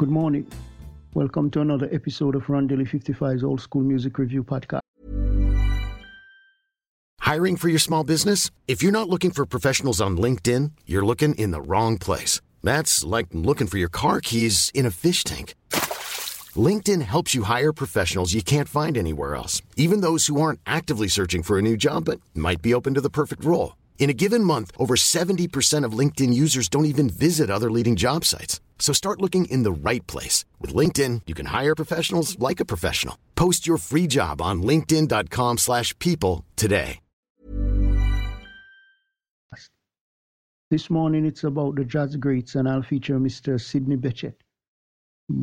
Good morning. Welcome to another episode of Rondelle 55's Old School Music Review Podcast. Hiring for your small business? If you're not looking for professionals on LinkedIn, you're looking in the wrong place. That's like looking for your car keys in a fish tank. LinkedIn helps you hire professionals you can't find anywhere else, even those who aren't actively searching for a new job but might be open to the perfect role. In a given month, over 70% of LinkedIn users don't even visit other leading job sites. So start looking in the right place. With LinkedIn, you can hire professionals like a professional. Post your free job on linkedin.com slash people today. This morning it's about the jazz greats and I'll feature Mr. Sidney Bechet.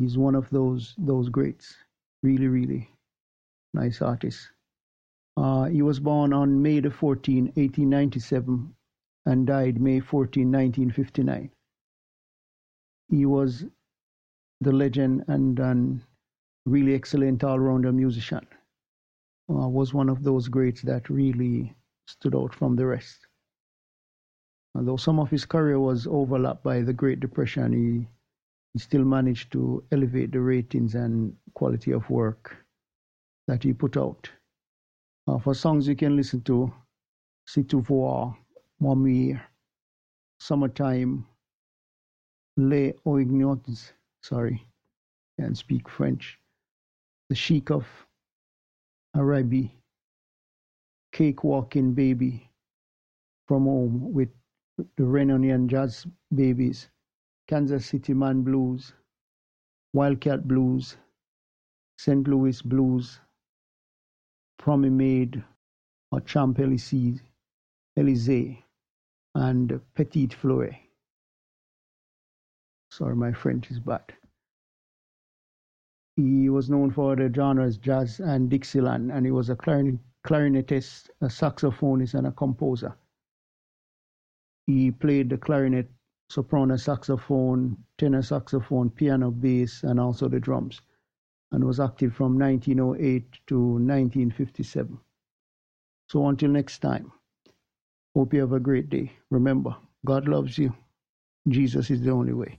He's one of those those greats. Really, really nice artist. Uh, he was born on May the 14, 1897 and died May 14, 1959 he was the legend and a really excellent all-rounder musician. Uh, was one of those greats that really stood out from the rest. Although some of his career was overlapped by the Great Depression, he, he still managed to elevate the ratings and quality of work that he put out. Uh, for songs you can listen to, C'est tu voir, Mon Summertime, Les Oignots, sorry, can't speak French. The Sheik of Araby, Cake Walking Baby, from home with the Red Onion Jazz Babies, Kansas City Man Blues, Wildcat Blues, St. Louis Blues, Promenade, or Champ Elysee, Elysee, and Petite Fleury. Sorry, my French is bad. He was known for the genres jazz and Dixieland, and he was a clarinet, clarinetist, a saxophonist, and a composer. He played the clarinet, soprano saxophone, tenor saxophone, piano, bass, and also the drums, and was active from 1908 to 1957. So until next time, hope you have a great day. Remember, God loves you. Jesus is the only way.